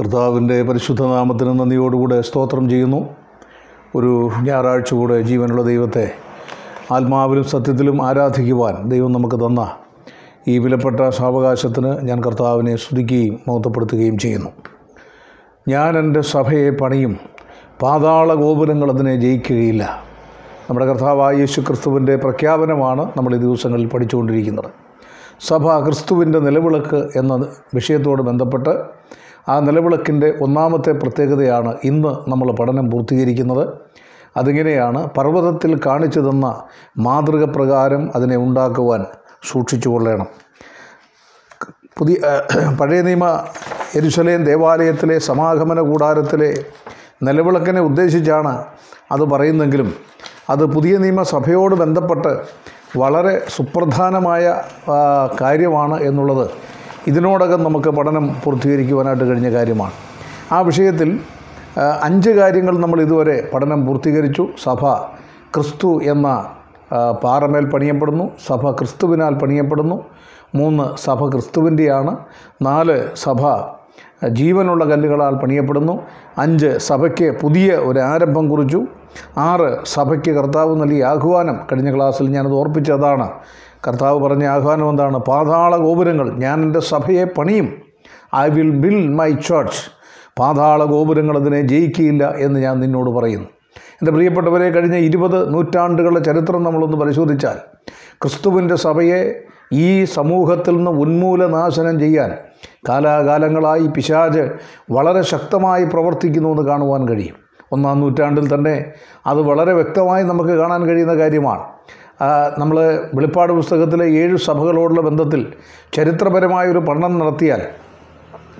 കർത്താവിന്റെ പരിശുദ്ധനാമത്തിന് നന്ദിയോടുകൂടെ സ്തോത്രം ചെയ്യുന്നു. ഒരു ഞായറാഴ്ച കൂടെ ജീവനുള്ള ദൈവത്തെ ആത്മാവിലും സത്യത്തിലും ആരാധിക്കുവാൻ ദൈവം നമുക്ക് തന്ന ഈ വിലപ്പെട്ട സാവകാശത്തിന് ഞാൻ കർത്താവിനെ സ്തുതിക്കുകയും മഹത്വപ്പെടുത്തുകയും ചെയ്യുന്നു. ഞാൻ എന്റെ സഭയെ പണിയും പാതാള ഗോപുരങ്ങൾ അതിനെ ജയിക്കുകയില്ല. നമ്മുടെ കർത്താവായ യേശു ക്രിസ്തുവിന്റെ പ്രഖ്യാപനമാണ് നമ്മൾ ഈ ദിവസങ്ങളിൽ പഠിച്ചുകൊണ്ടിരിക്കുന്നത്. സഭ ക്രിസ്തുവിന്റെ നിലവിളക്ക് എന്ന വിഷയത്തോട് ബന്ധപ്പെട്ട് ആ നിലവിളക്കിന്റെ ഒന്നാമത്തെ പ്രത്യേകതയാണ് ഇന്ന് നമ്മൾ പഠനം പൂർത്തീകരിക്കുന്നത്. അതിങ്ങനെയാണ് പർവതത്തിൽ കാണിച്ചു തന്ന മാതൃക പ്രകാരം അതിനെ ഉണ്ടാക്കുവാൻ സൂക്ഷിച്ചു കൊള്ളണം. പുതിയ പഴയ നിയമ എരുസലേം ദേവാലയത്തിലെ സമാഗമന കൂടാരത്തിലെ നിലവിളക്കിനെ ഉദ്ദേശിച്ചാണ് അത് പറയുന്നെങ്കിലും അത് പുതിയ നിയമസഭയോട് ബന്ധപ്പെട്ട് വളരെ സുപ്രധാനമായ കാര്യമാണ് എന്നുള്ളത് ഇതിനോടകം നമുക്ക് പഠനം പൂർത്തീകരിക്കുവാനായിട്ട് കഴിഞ്ഞ കാര്യമാണ്. ആ വിഷയത്തിൽ അഞ്ച് കാര്യങ്ങൾ നമ്മൾ ഇതുവരെ പഠനം പൂർത്തീകരിച്ചു. സഭ ക്രിസ്തു എന്ന പാറമേൽ പണിയപ്പെടുന്നു. സഭ ക്രിസ്തുവിനാൽ പണിയപ്പെടുന്നു. മൂന്ന് സഭ ക്രിസ്തുവിന്റെയാണ്. നാല് സഭ ജീവനുള്ള കല്ലുകളാൽ പണിയപ്പെടുന്നു. അഞ്ച് സഭയ്ക്ക് പുതിയ ഒരു ആരംഭം കുറിച്ചു. ആറ് സഭയ്ക്ക് കർത്താവ് നൽകിയ ആഹ്വാനം കഴിഞ്ഞ ക്ലാസ്സിൽ ഞാനത് ഓർപ്പിച്ചതാണ്. കർത്താവ് പറഞ്ഞ ആഹ്വാനം എന്താണ്? പാതാള ഗോപുരങ്ങൾ. ഞാൻ എന്റെ സഭയെ പണിയും. I will build my church പാതാള ഗോപുരങ്ങൾ അതിനെ ജയിക്കുകയില്ല എന്ന് ഞാൻ നിന്നോട് പറയുന്നു. എന്റെ പ്രിയപ്പെട്ടവരെ കഴിഞ്ഞ ഇരുപത് നൂറ്റാണ്ടുകളുടെ ചരിത്രം നമ്മളൊന്ന് പരിശോധിച്ചാൽ ക്രിസ്തുവിന്റെ സഭയെ ഈ സമൂഹത്തിൽ നിന്ന് ഉന്മൂലനാശനം ചെയ്യാൻ കാലാകാലങ്ങളായി പിശാജ് വളരെ ശക്തമായി പ്രവർത്തിക്കുന്നു എന്ന് കാണുവാൻ കഴിയും. ഒന്നാം നൂറ്റാണ്ടിൽ തന്നെ അത് വളരെ വ്യക്തമായി നമുക്ക് കാണാൻ കഴിയുന്ന കാര്യമാണ്. നമ്മൾ വെളിപ്പാട് പുസ്തകത്തിലെ ഏഴ് സഭകളോടുള്ള ബന്ധത്തിൽ ചരിത്രപരമായ ഒരു പഠനം നടത്തിയാൽ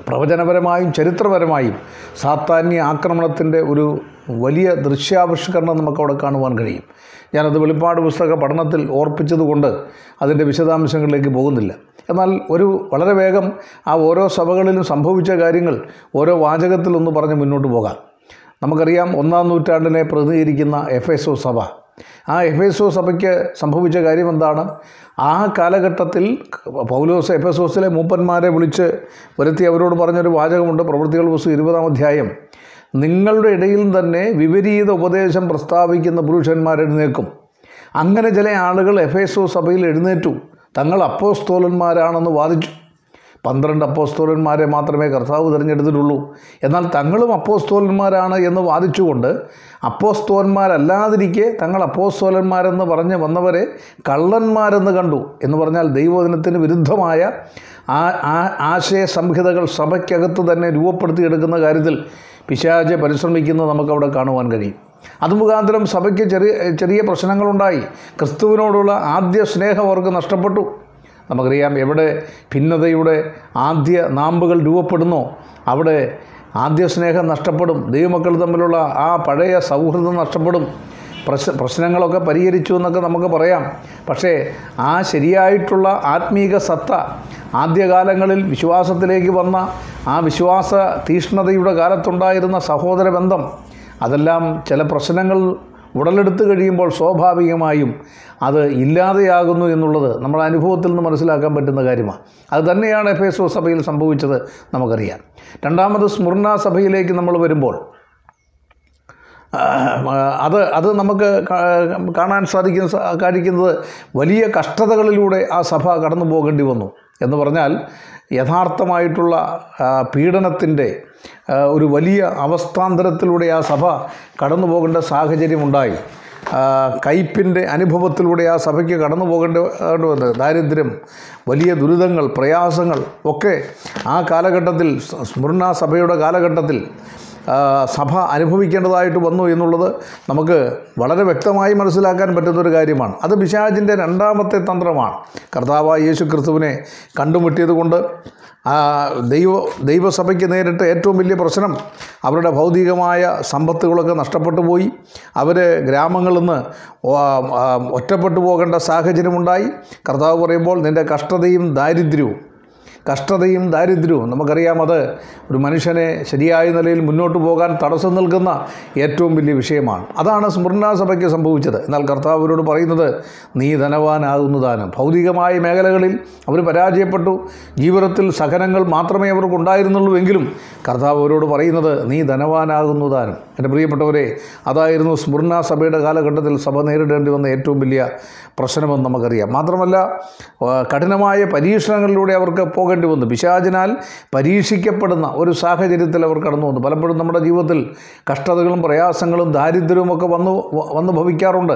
പ്രവചനപരമായും ചരിത്രപരമായും സാത്താന്യ ആക്രമണത്തിന്റെ ഒരു വലിയ ദൃശ്യാവിഷ്കരണം നമുക്കവിടെ കാണുവാൻ കഴിയും. ഞാനത് വെളിപ്പാട് പുസ്തക പഠനത്തിൽ ഓർപ്പിച്ചതുകൊണ്ട് അതിന്റെ വിശദാംശങ്ങളിലേക്ക് പോകുന്നില്ല. എന്നാൽ ഒരു വളരെ വേഗം ആ ഓരോ സഭകളിലും സംഭവിച്ച കാര്യങ്ങൾ ഓരോ വാചകത്തിലൊന്ന് പറഞ്ഞ് മുന്നോട്ട് പോകാം. നമുക്കറിയാം ഒന്നാം നൂറ്റാണ്ടിനെ പ്രതിനിധീകരിക്കുന്ന എഫ് എസ് സഭ ആ എഫ് എസ് ഒ സഭയ്ക്ക് സംഭവിച്ച കാര്യം എന്താണ് ആ കാലഘട്ടത്തിൽ പൗലോസ് എഫ് എസ് ഒസിലെ മൂപ്പന്മാരെ വിളിച്ച് വരുത്തി അവരോട് പറഞ്ഞൊരു വാചകമുണ്ട് പ്രവൃത്തികൾ പുസ്തകം ഇരുപതാം അധ്യായം. നിങ്ങളുടെ ഇടയിൽ തന്നെ വിപരീത ഉപദേശം പ്രസ്താവിക്കുന്ന പുരുഷന്മാർ എഴുന്നേക്കും അങ്ങനെ ചില ആളുകൾ എഫ് എസ് ഒ സഭയിൽ എഴുന്നേറ്റു. തങ്ങൾ അപ്പോസ്തോലന്മാരാണെന്ന് വാദിച്ചു. പന്ത്രണ്ട് അപ്പോസ്തോലന്മാരെ മാത്രമേ കർത്താവ് തിരഞ്ഞെടുത്തിട്ടുള്ളൂ. എന്നാൽ തങ്ങളും അപ്പോസ്തോലന്മാരാണ് എന്ന് വാദിച്ചുകൊണ്ട് അപ്പോസ്തോലന്മാരല്ലാതിരിക്കെ തങ്ങൾ അപ്പോസ്തോലന്മാരെന്ന് പറഞ്ഞ് വന്നവരെ കള്ളന്മാരെന്ന് കണ്ടു എന്ന് പറഞ്ഞാൽ ദൈവദിനത്തിന് വിരുദ്ധമായ ആ ആ ആശയ സംഹിതകൾ സഭയ്ക്കകത്ത് തന്നെ രൂപപ്പെടുത്തിയെടുക്കുന്ന കാര്യത്തിൽ പിശാചെ പരിശ്രമിക്കുന്നത് നമുക്കവിടെ കാണുവാൻ കഴിയും. അത് മുഖാന്തരം സഭയ്ക്ക് ചെറിയ ചെറിയ പ്രശ്നങ്ങളുണ്ടായി. ക്രിസ്തുവിനോടുള്ള ആദ്യ സ്നേഹം അവർക്ക് നഷ്ടപ്പെട്ടു. നമുക്കറിയാം എവിടെ ഭിന്നതയുടെ ആദ്യ നാമ്പുകൾ രൂപപ്പെടുന്നോ അവിടെ ആദ്യ സ്നേഹം നഷ്ടപ്പെടും ദൈവമക്കൾ തമ്മിലുള്ള ആ പഴയ സൗഹൃദം നഷ്ടപ്പെടും പ്രശ് പ്രശ്നങ്ങളൊക്കെ പരിഹരിച്ചു എന്നൊക്കെ നമുക്ക് പറയാം. പക്ഷേ ആ ശരിയായിട്ടുള്ള ആത്മീക സത്ത ആദ്യകാലങ്ങളിൽ വിശ്വാസത്തിലേക്ക് വന്ന ആ വിശ്വാസ തീഷ്ണതയുടെ കാലത്തുണ്ടായിരുന്ന സഹോദര ബന്ധം അതെല്ലാം ചില പ്രശ്നങ്ങൾ ഉടലെടുത്ത് കഴിയുമ്പോൾ സ്വാഭാവികമായും അത് ഇല്ലാതെയാകുന്നു എന്നുള്ളത് നമ്മുടെ അനുഭവത്തിൽ നിന്ന് മനസ്സിലാക്കാൻ പറ്റുന്ന കാര്യമാണ്. അത് തന്നെയാണ് എഫ് എസ് ഒ സഭയിൽ സംഭവിച്ചത് നമുക്കറിയാം. രണ്ടാമത് സ്മുർണ സഭയിലേക്ക് നമ്മൾ വരുമ്പോൾ അത് അത് നമുക്ക് കാണാൻ സാധിക്കുന്ന കാണിക്കുന്നത് വലിയ കഷ്ടതകളിലൂടെ ആ സഭ കടന്നു പോകേണ്ടി വന്നു. എന്ന് പറഞ്ഞാൽ യഥാർത്ഥമായിട്ടുള്ള പീഡനത്തിന്റെ ഒരു വലിയ അവസ്ഥാന്തരത്തിലൂടെ ആ സഭ കടന്നു പോകേണ്ട സാഹചര്യമുണ്ടായി കയ്പിന്റെ അനുഭവത്തിലൂടെ ആ സഭയ്ക്ക് കടന്നു പോകേണ്ട വന്നത് ദാരിദ്ര്യം വലിയ ദുരിതങ്ങൾ പ്രയാസങ്ങൾ ഒക്കെ ആ കാലഘട്ടത്തിൽ സ്മൃണ സഭയുടെ കാലഘട്ടത്തിൽ സഭ അനുഭവിക്കേണ്ടതായിട്ട് വന്നു എന്നുള്ളത് നമുക്ക് വളരെ വ്യക്തമായി മനസ്സിലാക്കാൻ പറ്റുന്നൊരു കാര്യമാണ്. അത് പിശാചിന്റെ രണ്ടാമത്തെ തന്ത്രമാണ്. കർത്താവായ യേശു ക്രിസ്തുവിനെ കണ്ടുമുട്ടിയത് കൊണ്ട് ദൈവ ദൈവസഭയ്ക്ക് നേരിട്ട ഏറ്റവും വലിയ പ്രശ്നം അവരുടെ ഭൗതികമായ സമ്പത്തുകളൊക്കെ നഷ്ടപ്പെട്ടു പോയി. അവർ ഗ്രാമങ്ങളിൽ നിന്ന് ഒറ്റപ്പെട്ടു പോകേണ്ട സാഹചര്യമുണ്ടായി. കർത്താവ് പറയുമ്പോൾ നിന്റെ കഷ്ടതയും ദാരിദ്ര്യവും കഷ്ടതയും ദാരിദ്ര്യവും. നമുക്കറിയാം അത് ഒരു മനുഷ്യനെ ശരിയായ നിലയിൽ മുന്നോട്ട് പോകാൻ തടസ്സം നിൽക്കുന്ന ഏറ്റവും വലിയ വിഷയമാണ്. അതാണ് സ്മൃണ സഭയ്ക്ക് സംഭവിച്ചത്. എന്നാൽ കർത്താവ് അവരോട് പറയുന്നത് നീ ധനവാനാകുന്നതാനും ഭൗതികമായ മേഖലകളിൽ അവർ പരാജയപ്പെട്ടു. ജീവിതത്തിൽ സഹനങ്ങൾ മാത്രമേ അവർക്കുണ്ടായിരുന്നുള്ളൂ എങ്കിലും കർത്താവ് അവരോട് പറയുന്നത് നീ ധനവാനാകുന്നതാനും എന്റെ പ്രിയപ്പെട്ടവരെ അതായിരുന്നു സ്മൃണ സഭയുടെ കാലഘട്ടത്തിൽ സഭ നേരിടേണ്ടി വന്ന ഏറ്റവും വലിയ പ്രശ്നമെന്ന് നമുക്കറിയാം. മാത്രമല്ല കഠിനമായ പരീക്ഷണങ്ങളിലൂടെ അവർക്ക് പോകേണ്ടി വന്നു. പിശാചിനാൽ പരീക്ഷിക്കപ്പെടുന്ന ഒരു സാഹചര്യത്തിൽ അവർ കടന്നു വന്നു. പലപ്പോഴും നമ്മുടെ ജീവിതത്തിൽ കഷ്ടതകളും പ്രയാസങ്ങളും ദാരിദ്ര്യവും ഒക്കെ വന്നു വന്നു ഭവിക്കാറുണ്ട്.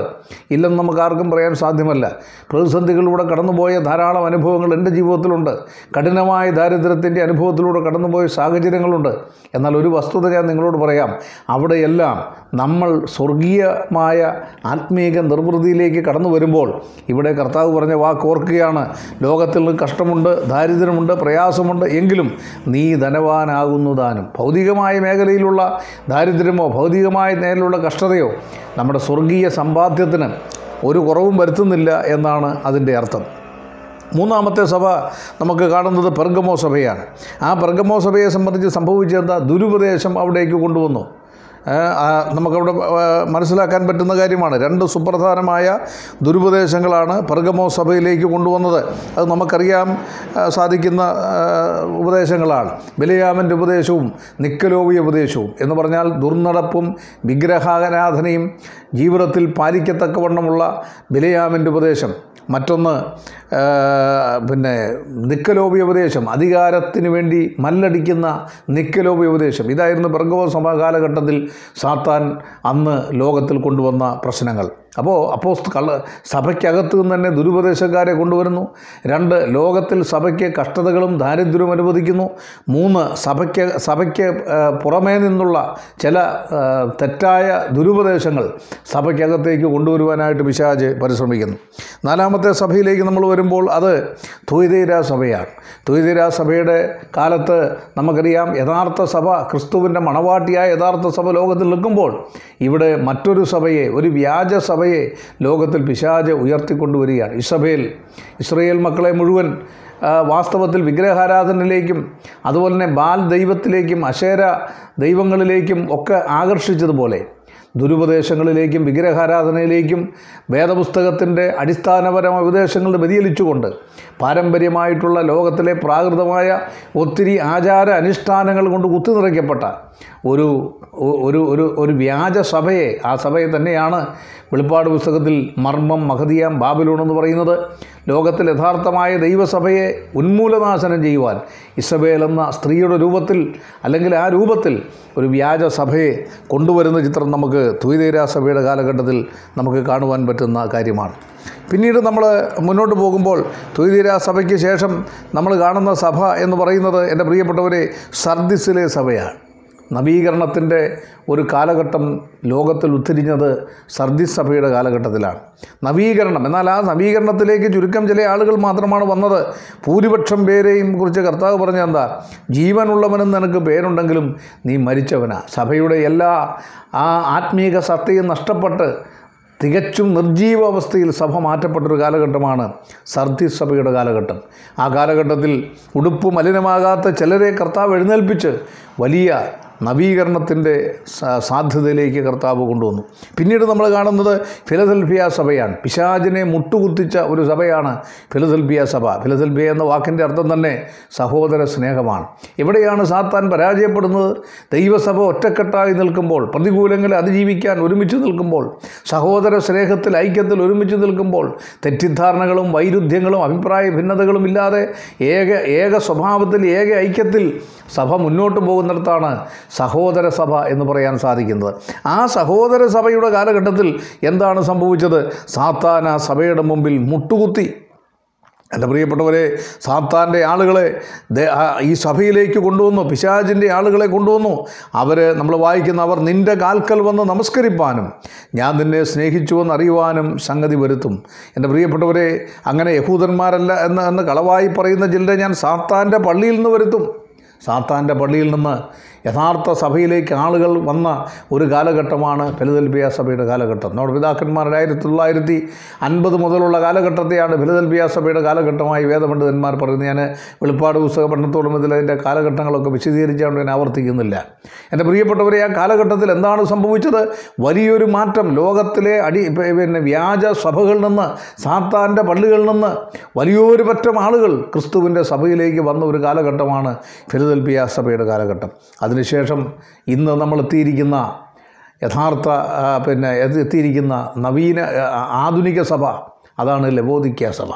ഇല്ലെന്ന് നമുക്ക് ആർക്കും പറയാൻ സാധ്യമല്ല. പ്രതിസന്ധികളിലൂടെ കടന്നുപോയ ധാരാളം അനുഭവങ്ങൾ എന്റെ ജീവിതത്തിലുണ്ട്. കഠിനമായ ദാരിദ്ര്യത്തിന്റെ അനുഭവത്തിലൂടെ കടന്നുപോയ സാഹചര്യങ്ങളുണ്ട്. എന്നാൽ ഒരു വസ്തുത ഞാൻ നിങ്ങളോട് പറയാം. അവിടെയെല്ലാം നമ്മൾ സ്വർഗീയമായ ആത്മീക നിർവൃതിയിലേക്ക് കടന്നു വരുമ്പോൾ ഇവിടെ കർത്താവ് പറഞ്ഞ വാക്ക് ഓർക്കുകയാണ്. ലോകത്തിൽ കഷ്ടമുണ്ട് ദാരിദ്ര്യമുണ്ട് പ്രയാസമുണ്ട് എങ്കിലും നീ ധനവാനാകുന്നു താനും. ഭൗതികമായ മേഖലയിലുള്ള ദാരിദ്ര്യമോ ഭൗതികമായ നേരിലുള്ള കഷ്ടതയോ നമ്മുടെ സ്വർഗീയ സമ്പാദ്യത്തിന് ഒരു കുറവും വരുത്തുന്നില്ല എന്നാണ് അതിന്റെ അർത്ഥം. മൂന്നാമത്തെ സഭ നമുക്ക് കാണുന്നത് പെർഗമോ സഭയാണ്. ആ പെർഗമോ സഭയെ സംബന്ധിച്ച് സംഭവിച്ചെന്താ ദുരുപദേശം അവിടേക്ക് കൊണ്ടുവന്നു. നമുക്കവിടെ മനസ്സിലാക്കാൻ പറ്റുന്ന കാര്യമാണ്. രണ്ട് സുപ്രധാനമായ ദുരുപദേശങ്ങളാണ് പെർഗമോ സഭയിലേക്ക് കൊണ്ടുവന്നത്. അത് നമുക്കറിയാൻ സാധിക്കുന്ന ഉപദേശങ്ങളാണ്. ബലിയാമന്റെ ഉപദേശവും നിക്കലോവിയ ഉപദേശവും എന്ന് പറഞ്ഞാൽ ദുർനടപ്പും വിഗ്രഹാരാധനയും ജീവിതത്തിൽ പാലിക്കത്തക്കവണ്ണമുള്ള ബലിയാമന്റെ ഉപദേശം. മറ്റൊന്ന് പിന്നെ നിക്കലോപി ഉപദേശം അധികാരത്തിന് വേണ്ടി മല്ലടിക്കുന്ന നിക്കലോപി ഉപദേശം. ഇതായിരുന്നു ബർഗവ സഭ കാലഘട്ടത്തിൽ സാത്താൻ അന്ന് ലോകത്തിൽ കൊണ്ടുവന്ന പ്രശ്നങ്ങൾ. അപ്പോൾ അപ്പോൾ കള്ള സഭയ്ക്കകത്ത് നിന്ന് തന്നെ ദുരുപദേശക്കാരെ കൊണ്ടുവരുന്നു. രണ്ട് ലോകത്തിൽ സഭയ്ക്ക് കഷ്ടതകളും ദാരിദ്ര്യവും അനുവദിക്കുന്നു. മൂന്ന് സഭയ്ക്ക് സഭയ്ക്ക് പുറമേ നിന്നുള്ള ചില തെറ്റായ ദുരുപദേശങ്ങൾ സഭയ്ക്കകത്തേക്ക് കൊണ്ടുവരുവാനായിട്ട് പിശാജ് പരിശ്രമിക്കുന്നു. നാലാമത്തെ സഭയിലേക്ക് നമ്മൾ വരുമ്പോൾ അത് ദ്വൈതീര സഭയാണ്. ദ്വൈതീര സഭയുടെ കാലത്ത് നമുക്കറിയാം യഥാർത്ഥ സഭ ക്രിസ്തുവിന്റെ മണവാട്ടിയായ യഥാർത്ഥ സഭ ലോകത്തിൽ നിൽക്കുമ്പോൾ ഇവിടെ മറ്റൊരു സഭയെ ഒരു വ്യാജ സഭയെ ലോകത്തിൽ പിശാജ് ഉയർത്തിക്കൊണ്ടുവരികയാണ്. ഇസബേൽ ഇസ്രയേൽ മക്കളെ മുഴുവൻ വാസ്തവത്തിൽ വിഗ്രഹാരാധനയിലേക്കും അതുപോലെ തന്നെ ബാൽ ദൈവത്തിലേക്കും അശേര ദൈവങ്ങളിലേക്കും ഒക്കെ ആകർഷിച്ചതുപോലെ ദുരുപദേശങ്ങളിലേക്കും വിഗ്രഹാരാധനയിലേക്കും വേദപുസ്തകത്തിന്റെ അടിസ്ഥാനപരമായ ഉപദേശങ്ങളുടെ വ്യതിയലിച്ചുകൊണ്ട് പാരമ്പര്യമായിട്ടുള്ള ലോകത്തിലെ പ്രാകൃതമായ ഒത്തിരി ആചാര അനുഷ്ഠാനങ്ങൾ കൊണ്ട് കുത്തിനിറയ്ക്കപ്പെട്ട ഒരു ഒരു ഒരു വ്യാജ സഭയെ ആ സഭയെ തന്നെയാണ് വെളിപ്പാട് പുസ്തകത്തിൽ മർമ്മം മഹതിയാം ബാബിലോൺ എന്ന് പറയുന്നത് ലോകത്തിൽ യഥാർത്ഥമായ ദൈവസഭയെ ഉന്മൂലനാശനം ചെയ്യുവാൻ ഇസബേൽ എന്ന സ്ത്രീയുടെ രൂപത്തിൽ അല്ലെങ്കിൽ ആ രൂപത്തിൽ ഒരു വ്യാജ സഭയെ കൊണ്ടുവരുന്ന ചിത്രം നമുക്ക് തുയിതേരാ സഭയുടെ കാലഘട്ടത്തിൽ നമുക്ക് കാണുവാൻ പറ്റുന്ന കാര്യമാണ്. പിന്നീട് നമ്മൾ മുന്നോട്ട് പോകുമ്പോൾ തുയിതീരാ സഭയ്ക്ക് ശേഷം നമ്മൾ കാണുന്ന സഭ എന്ന് പറയുന്നത് എന്റെ പ്രിയപ്പെട്ടവരെ സർദിസിലെ സഭയാണ്. നവീകരണത്തിന്റെ ഒരു കാലഘട്ടം ലോകത്തിൽ ഉദ്ധരിഞ്ഞത് സർദിസ് സഭയുടെ കാലഘട്ടത്തിലാണ്. നവീകരണം എന്നാൽ ആ നവീകരണത്തിലേക്ക് ചുരുക്കം ചില ആളുകൾ മാത്രമാണ് വന്നത്. ഭൂരിപക്ഷം പേരെയും കുറിച്ച് കർത്താവ് പറഞ്ഞ എന്താ? ജീവനുള്ളവനെന്ന് നിനക്ക് പേരുണ്ടെങ്കിലും നീ മരിച്ചവനാ. സഭയുടെ എല്ലാ ആ ആത്മീക സത്തയും നഷ്ടപ്പെട്ട് തികച്ചും നിർജീവ അവസ്ഥയിൽ സഭ മാറ്റപ്പെട്ടൊരു കാലഘട്ടമാണ് സർദീസ് സഭയുടെ കാലഘട്ടം. ആ കാലഘട്ടത്തിൽ ഉടുപ്പ് മലിനമാകാത്ത ചിലരെ കർത്താവ് എഴുന്നേൽപ്പിച്ച് വലിയ നവീകരണത്തിന്റെ സാധ്യതയിലേക്ക് കർത്താവ് കൊണ്ടുവന്നു. പിന്നീട് നമ്മൾ കാണുന്നത് ഫിലദൽഫിയ സഭയാണ്. പിശാജിനെ മുട്ടുകുത്തിച്ച ഒരു സഭയാണ് ഫിലദൽഫിയ സഭ. ഫിലദൽഫിയ എന്ന വാക്കിന്റെ അർത്ഥം തന്നെ സഹോദര സ്നേഹമാണ്. എവിടെയാണ് സാത്താൻ പരാജയപ്പെടുന്നത്? ദൈവസഭ ഒറ്റക്കെട്ടായി നിൽക്കുമ്പോൾ പ്രതികൂലങ്ങളെ അതിജീവിക്കാൻ ഒരുമിച്ച് നിൽക്കുമ്പോൾ സഹോദര സ്നേഹത്തിൽ ഐക്യത്തിൽ ഒരുമിച്ച് നിൽക്കുമ്പോൾ തെറ്റിദ്ധാരണകളും വൈരുദ്ധ്യങ്ങളും അഭിപ്രായ ഭിന്നതകളും ഇല്ലാതെ ഏക ഏക സ്വഭാവത്തിൽ ഏക ഐക്യത്തിൽ സഭ മുന്നോട്ട് പോകുന്നിടത്താണ് സഹോദര സഭ എന്ന് പറയാൻ സാധിക്കുന്നത്. ആ സഹോദര സഭയുടെ കാലഘട്ടത്തിൽ എന്താണ് സംഭവിച്ചത്? സാത്താൻ ആ സഭയുടെ മുമ്പിൽ മുട്ടുകുത്തി. എന്റെ പ്രിയപ്പെട്ടവരെ സാത്താന്റെ ആളുകളെ ഈ സഭയിലേക്ക് കൊണ്ടുവന്നു. പിശാചിന്റെ ആളുകളെ കൊണ്ടുവന്നു. അവർ നമ്മൾ വായിക്കുന്ന അവർ നിന്റെ കാൽക്കൽ വന്ന് നമസ്കരിപ്പാനും ഞാൻ നിന്നെ സ്നേഹിച്ചുവെന്ന് അറിയുവാനും സംഗതി വരുത്തും. എന്റെ പ്രിയപ്പെട്ടവരെ അങ്ങനെ യഹൂദന്മാരല്ല എന്ന് എന്ന് കളവായി പറയുന്ന ചിലരെ ഞാൻ സാത്താന്റെ പള്ളിയിൽ നിന്ന് വരുത്തും. സാത്താന്റെ പള്ളിയിൽ നിന്ന് യഥാർത്ഥ സഭയിലേക്ക് ആളുകൾ വന്ന ഒരു കാലഘട്ടമാണ് ഫിലദൽബിയ സഭയുടെ കാലഘട്ടം. നമ്മുടെ പിതാക്കന്മാരുടെ ആയിരത്തി തൊള്ളായിരത്തി അൻപത് മുതലുള്ള കാലഘട്ടത്തെയാണ് ഫിലദൽബിയ സഭയുടെ കാലഘട്ടമായി വേദപണ്ഡിതന്മാർ പറയുന്നത്. ഞാൻ വെളിപ്പാട് പുസ്തക പഠനത്തോടും ഇതിൽ അതിന്റെ കാലഘട്ടങ്ങളൊക്കെ വിശദീകരിച്ചുകൊണ്ട് ഞാൻ ആവർത്തിക്കുന്നില്ല. എന്റെ പ്രിയപ്പെട്ടവരെ ആ കാലഘട്ടത്തിൽ എന്താണ് സംഭവിച്ചത്? വലിയൊരു മാറ്റം. ലോകത്തിലെ അടി പിന്നെ വ്യാജ സഭകളിൽ നിന്ന് സാത്താന്റെ പള്ളികളിൽ നിന്ന് വലിയൊരു പറ്റം ആളുകൾ ക്രിസ്തുവിന്റെ സഭയിലേക്ക് വന്ന ഒരു കാലഘട്ടമാണ് ഫിലദൽബിയ സഭയുടെ കാലഘട്ടം. അതിനുശേഷം ഇന്ന് നമ്മൾ എത്തിയിരിക്കുന്ന യഥാർത്ഥ പിന്നെ എത്തിയിരിക്കുന്ന നവീന ആധുനിക സഭ അതാണ് ലവോദിക്ക സഭ.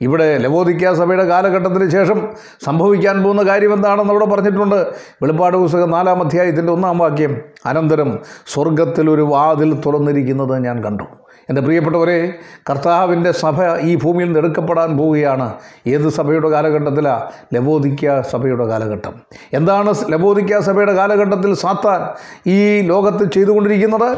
ഇവിടെ ലവോദിക്ക സഭയുടെ കാലഘട്ടത്തിന് ശേഷം സംഭവിക്കാൻ പോകുന്ന കാര്യം എന്താണെന്ന് അവിടെ പറഞ്ഞിട്ടുണ്ട്. വെളിപ്പാട് പുസ്തകം നാലാം അധ്യായത്തിന്റെ ഒന്നാം വാക്യം അനന്തരം സ്വർഗത്തിൽ ഒരു വാതിൽ തുറന്നിരിക്കുന്നത് ഞാൻ കണ്ടു. എന്റെ പ്രിയപ്പെട്ടവരെ കർത്താവിന്റെ സഭ ഈ ഭൂമിയിൽ നിന്ന് എടുക്കപ്പെടാൻ പോവുകയാണ്. ഏത് സഭയുടെ കാലഘട്ടത്തിലാണ് ലബോദിക്ക സഭയുടെ കാലഘട്ടം. എന്താണ് ലബോദിക്ക സഭയുടെ കാലഘട്ടത്തിൽ സാത്താൻ ഈ ലോകത്ത് ചെയ്തുകൊണ്ടിരിക്കുന്നത്?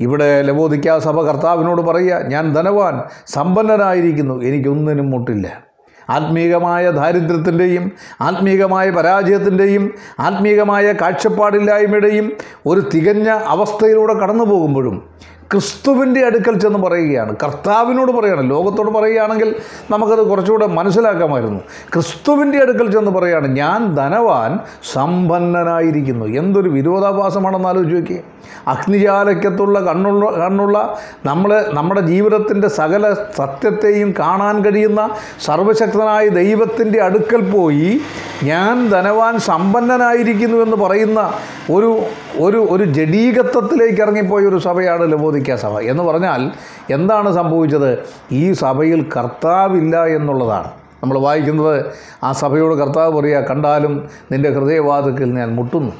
ഇവിടെ ലബോദിക്ക സഭ കർത്താവിനോട് പറയുക ഞാൻ ധനവാൻ സമ്പന്നനായിരിക്കുന്നു എനിക്കൊന്നിനും മുട്ടില്ല. ആത്മീകമായ ദാരിദ്ര്യത്തിന്റെയും ആത്മീകമായ പരാജയത്തിന്റെയും ആത്മീകമായ കാഴ്ചപ്പാടില്ലായ്മയുടെയും ഒരു തികഞ്ഞ അവസ്ഥയിലൂടെ കടന്നു പോകുമ്പോഴും ക്രിസ്തുവിന്റെ അടുക്കൽ ചെന്ന് പറയുകയാണ്. കർത്താവിനോട് പറയുകയാണ്. ലോകത്തോട് പറയുകയാണെങ്കിൽ നമുക്കത് കുറച്ചുകൂടെ മനസ്സിലാക്കാമായിരുന്നു. ക്രിസ്തുവിന്റെ അടുക്കൽ ചെന്ന് പറയുകയാണ് ഞാൻ ധനവാൻ സമ്പന്നനായിരിക്കുന്നു. എന്തൊരു വിരോധാഭാസമാണെന്ന് ആലോചിച്ച് അഗ്നിജാലയ്ക്കത്തുള്ള കണ്ണുള്ള കണ്ണുള്ള നമ്മൾ നമ്മുടെ ജീവിതത്തിന്റെ സകല സത്യത്തെയും കാണാൻ കഴിയുന്ന സർവശക്തനായ ദൈവത്തിന്റെ അടുക്കൽ പോയി ഞാൻ ധനവാൻ സമ്പന്നനായിരിക്കുന്നു എന്ന് പറയുന്ന ഒരു ഒരു ഒരു ജഡീകത്വത്തിലേക്ക് ഇറങ്ങിപ്പോയ ഒരു സഭയാണ് ലബോദിക്ക സഭ. എന്ന് പറഞ്ഞാൽ എന്താണ് സംഭവിച്ചത്? ഈ സഭയിൽ കർത്താവില്ല എന്നുള്ളതാണ്. നമ്മൾ വായിക്കുന്നത് ആ സഭയോട് കർത്താവ് പറയുക കണ്ടാലും നിന്റെ ഹൃദയവാതുക്കൽ ഞാൻ മുട്ടുന്നു.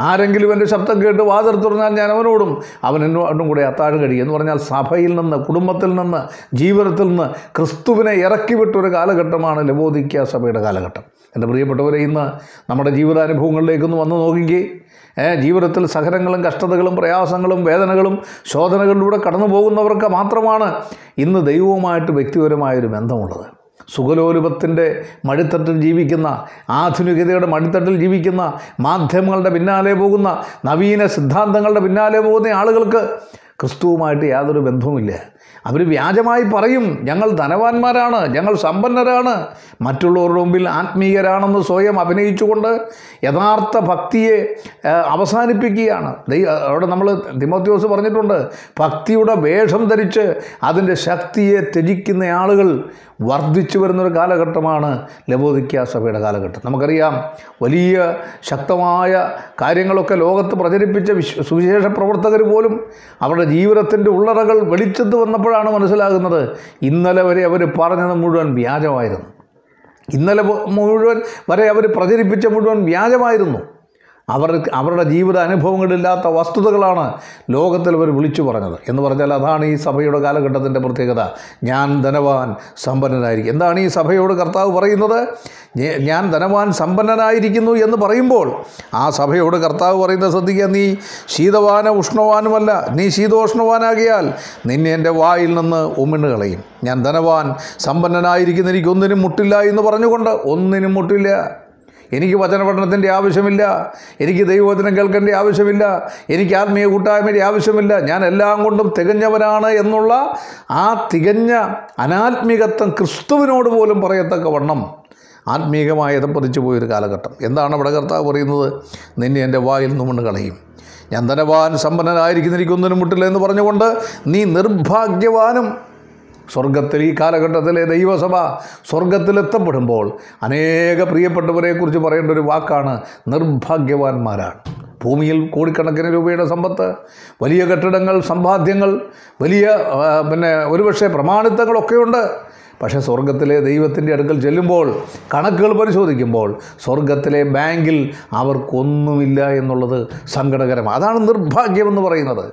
ആരെങ്കിലും എന്റെ ശബ്ദം കേട്ട് വാതിൽ തുറന്നാൽ ഞാൻ അവനോടും അവൻ എന്നോടും കൂടെ അത്താഴം കഴിയും എന്ന് പറഞ്ഞാൽ സഭയിൽ നിന്ന് കുടുംബത്തിൽ നിന്ന് ജീവിതത്തിൽ നിന്ന് ക്രിസ്തുവിനെ ഇറക്കി വിട്ടൊരു കാലഘട്ടമാണ് ലബോദിക്ക സഭയുടെ കാലഘട്ടം. എന്റെ പ്രിയപ്പെട്ടവരെ ഇന്ന് നമ്മുടെ ജീവിതാനുഭവങ്ങളിലേക്കൊന്ന് വന്ന് നോക്കിക്കേ. ജീവിതത്തിൽ സഹനങ്ങളും കഷ്ടതകളും പ്രയാസങ്ങളും വേദനകളും ശോധനകളിലൂടെ കടന്നു പോകുന്നവർക്ക് മാത്രമാണ് ഇന്ന് ദൈവവുമായിട്ട് വ്യക്തിപരമായൊരു ബന്ധമുള്ളത്. സുഖലോലുപത്തിന്റെ മടിത്തട്ടിൽ ജീവിക്കുന്ന ആധുനികതയുടെ മടിത്തട്ടിൽ ജീവിക്കുന്ന മാധ്യമങ്ങളുടെ പിന്നാലെ പോകുന്ന നവീന സിദ്ധാന്തങ്ങളുടെ പിന്നാലെ പോകുന്ന ആളുകൾക്ക് ക്രിസ്തുവുമായിട്ട് യാതൊരു ബന്ധവുമില്ല. അവർ വ്യാജമായി പറയും ഞങ്ങൾ ധനവാന്മാരാണ് ഞങ്ങൾ സമ്പന്നരാണ് മറ്റുള്ളവരുടെ മുമ്പിൽ ആത്മീയരാണെന്ന് സ്വയം അഭിനയിച്ചുകൊണ്ട് യഥാർത്ഥ ഭക്തിയെ അവസാനിപ്പിക്കുകയാണ്. അവിടെ നമ്മൾ തിമോത്യോസ് പറഞ്ഞിട്ടുണ്ട് ഭക്തിയുടെ വേഷം ധരിച്ച് അതിന്റെ ശക്തിയെ ത്യജിക്കുന്ന ആളുകൾ വർദ്ധിച്ചു വരുന്നൊരു കാലഘട്ടമാണ് ലബോദിക്ക സഭയുടെ കാലഘട്ടം. നമുക്കറിയാം വലിയ ശക്തമായ കാര്യങ്ങളൊക്കെ ലോകത്ത് പ്രചരിപ്പിച്ച വിശ്വ സുവിശേഷ പ്രവർത്തകർ പോലും അവരുടെ ജീവിതത്തിന്റെ ഉള്ളറകൾ വെളിച്ചത്ത് വന്നപ്പോഴാണ് മനസ്സിലാകുന്നത് ഇന്നലെ വരെ അവർ പറഞ്ഞത് മുഴുവൻ വ്യാജമായിരുന്നു. ഇന്നലെ മുഴുവൻ വരെ അവർ പ്രചരിപ്പിച്ച മുഴുവൻ വ്യാജമായിരുന്നു. അവർ അവരുടെ ജീവിത അനുഭവങ്ങളില്ലാത്ത വസ്തുതകളാണ് ലോകത്തിൽ അവർ വിളിച്ചു പറഞ്ഞത്. എന്ന് പറഞ്ഞാൽ അതാണ് ഈ സഭയുടെ കാലഘട്ടത്തിന്റെ പ്രത്യേകത. ഞാൻ ധനവാൻ സമ്പന്നനായിരിക്കും. എന്താണ് ഈ സഭയോട് കർത്താവ് പറയുന്നത്? ഞാൻ ധനവാൻ സമ്പന്നനായിരിക്കുന്നു എന്ന് പറയുമ്പോൾ ആ സഭയോട് കർത്താവ് പറയുന്നത് ശ്രദ്ധിക്കുക. നീ ശീതവാന ഉഷ്ണവാനുമല്ല നീ ശീതോഷ്ണവാനാകിയാൽ നിന്നെ എന്റെ വായിൽ നിന്ന് ഉമിണ് കളയും. ഞാൻ ധനവാൻ സമ്പന്നനായിരിക്കുന്ന എനിക്ക് ഒന്നിനും മുട്ടില്ല എന്ന് പറഞ്ഞുകൊണ്ട് ഒന്നിനും മുട്ടില്ല. എനിക്ക് വചന പഠനത്തിന്റെ ആവശ്യമില്ല. എനിക്ക് ദൈവവചനം കേൾക്കേണ്ട ആവശ്യമില്ല. എനിക്ക് ആത്മീയ കൂട്ടായ്മയുടെ ആവശ്യമില്ല. ഞാൻ എല്ലാം കൊണ്ടും തികഞ്ഞവനാണ് എന്നുള്ള ആ തികഞ്ഞ അനാത്മികത്വം ക്രിസ്തുവിനോട് പോലും പറയത്തക്ക വണ്ണം ആത്മീകമായി എതപ്പതിച്ചു പോയൊരു കാലഘട്ടം. എന്താണ് അവിടെ കർത്താവ് പറയുന്നത്? നിന്നെ എന്റെ വായിൽ നിന്ന് മണ്ണ് കളയും ഞാൻ ധനവാൻ സമ്പന്നനായിരിക്കുന്ന എനിക്കൊന്നിനും മുട്ടില്ല എന്ന് പറഞ്ഞുകൊണ്ട് നീ നിർഭാഗ്യവാനും സ്വർഗത്തിൽ ഈ കാലഘട്ടത്തിലെ ദൈവസഭ സ്വർഗത്തിലെത്തപ്പെടുമ്പോൾ അനേക പ്രിയപ്പെട്ടവരെക്കുറിച്ച് പറയേണ്ട ഒരു വാക്കാണ് നിർഭാഗ്യവാന്മാരാണ്. ഭൂമിയിൽ കോടിക്കണക്കിന് രൂപയുടെ സമ്പത്ത് വലിയ കെട്ടിടങ്ങൾ സമ്പാദ്യങ്ങൾ വലിയ പിന്നെ ഒരുപക്ഷെ പ്രമാണിത്തങ്ങളൊക്കെയുണ്ട്. പക്ഷേ സ്വർഗത്തിലെ ദൈവത്തിന്റെ അടുക്കൽ ചെല്ലുമ്പോൾ കണക്കുകൾ പരിശോധിക്കുമ്പോൾ സ്വർഗത്തിലെ ബാങ്കിൽ അവർക്കൊന്നുമില്ല എന്നുള്ളത് സങ്കടകരമാണ്. അതാണ് നിർഭാഗ്യമെന്ന് പറയുന്നത്.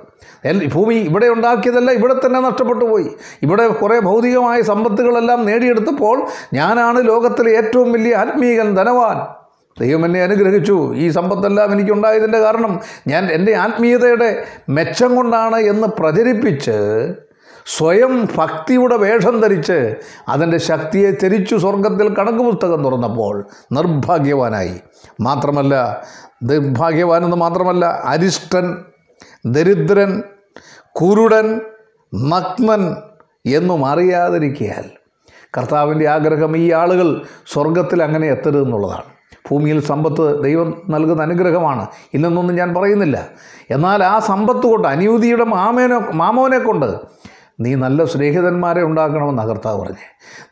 ഭൂമി ഇവിടെ ഉണ്ടാക്കിയതല്ല ഇവിടെ തന്നെ നഷ്ടപ്പെട്ടു പോയി. ഇവിടെ കുറേ ഭൗതികമായ സമ്പത്തുകളെല്ലാം നേടിയെടുത്തപ്പോൾ ഞാനാണ് ലോകത്തിലെ ഏറ്റവും വലിയ ആത്മീകൻ ധനവാൻ. ദൈവം എന്നെ അനുഗ്രഹിച്ചു. ഈ സമ്പത്തെല്ലാം എനിക്കുണ്ടായതിന്റെ കാരണം ഞാൻ എന്റെ ആത്മീയതയുടെ മെച്ചം കൊണ്ടാണ് എന്ന് പ്രചരിപ്പിച്ച് സ്വയം ഭക്തിയുടെ വേഷം ധരിച്ച് അതിന്റെ ശക്തിയെ തിരിച്ചു സ്വർഗത്തിൽ കണക്ക് പുസ്തകം തുറന്നപ്പോൾ നിർഭാഗ്യവാനായി. മാത്രമല്ല നിർഭാഗ്യവാനെന്ന് മാത്രമല്ല അരിഷ്ടൻ ദരിദ്രൻ കുരുടൻ നഗ്നൻ എന്നും അറിയാതിരിക്കയാൽ കർത്താവിന്റെ ആഗ്രഹം ഈ ആളുകൾ സ്വർഗത്തിൽ അങ്ങനെ എത്തരുതെന്നുള്ളതാണ് ഭൂമിയിൽ സമ്പത്ത് ദൈവം നൽകുന്ന അനുഗ്രഹമാണ്. ഇല്ലെന്നൊന്നും ഞാൻ പറയുന്നില്ല. എന്നാൽ ആ സമ്പത്ത് കൊണ്ട് അനൂതിയുടെ മാമേനെ മാമോനെ കൊണ്ട് നീ നല്ല സ്നേഹിതന്മാരെ ഉണ്ടാക്കണമെന്ന് കർത്താവ് പറഞ്ഞത്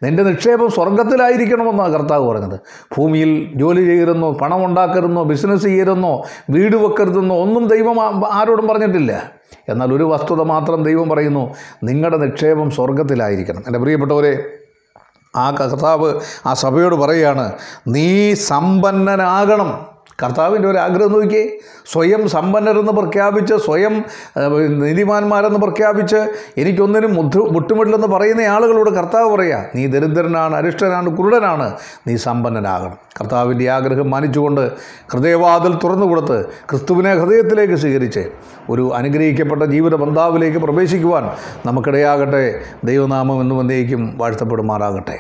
നിന്റെ നിക്ഷേപം സ്വർഗത്തിലായിരിക്കണമെന്നാണ് കർത്താവ് പറഞ്ഞത്. ഭൂമിയിൽ ജോലി ചെയ്യരുന്നോ പണം ഉണ്ടാക്കരുന്നോ ബിസിനസ് ചെയ്യരുന്നോ വീട് വെക്കരുതെന്നോ ഒന്നും ദൈവം ആരോടും പറഞ്ഞിട്ടില്ല. എന്നാൽ ഒരു വസ്തുത മാത്രം ദൈവം പറയുന്നു നിങ്ങളുടെ നിക്ഷേപം സ്വർഗത്തിലായിരിക്കണം എന്റെ പ്രിയപ്പെട്ടവരെ ആ കർത്താവ് ആ സഭയോട് പറയുകയാണ് നീ സമ്പന്നനാകണം. കർത്താവിന്റെ ഒരു ആഗ്രഹം നോക്കിയേ. സ്വയം സമ്പന്നരെന്ന് പ്രഖ്യാപിച്ച് സ്വയം നീതിമാന്മാരെന്ന് പ്രഖ്യാപിച്ച് എനിക്കൊന്നിനും മുട്ട് മുട്ടുമിടില്ലെന്ന് പറയുന്ന ആളുകളോട് കർത്താവ് പറയുക നീ ദരിദ്രനാണ് അരിഷ്ടനാണ് കുരുടനാണ് നീ സമ്പന്നനാകണം. കർത്താവിന്റെ ആഗ്രഹം മാനിച്ചുകൊണ്ട് ഹൃദയവാതിൽ തുറന്നു കൊടുത്ത് ക്രിസ്തുവിനെ ഹൃദയത്തിലേക്ക് സ്വീകരിച്ച് ഒരു അനുഗ്രഹിക്കപ്പെട്ട ജീവിത ബന്ധാവിലേക്ക് പ്രവേശിക്കുവാൻ നമുക്കിടയാകട്ടെ. ദൈവനാമം എന്നും എന്നേക്കും വാഴ്ത്തപ്പെടുമാറാകട്ടെ.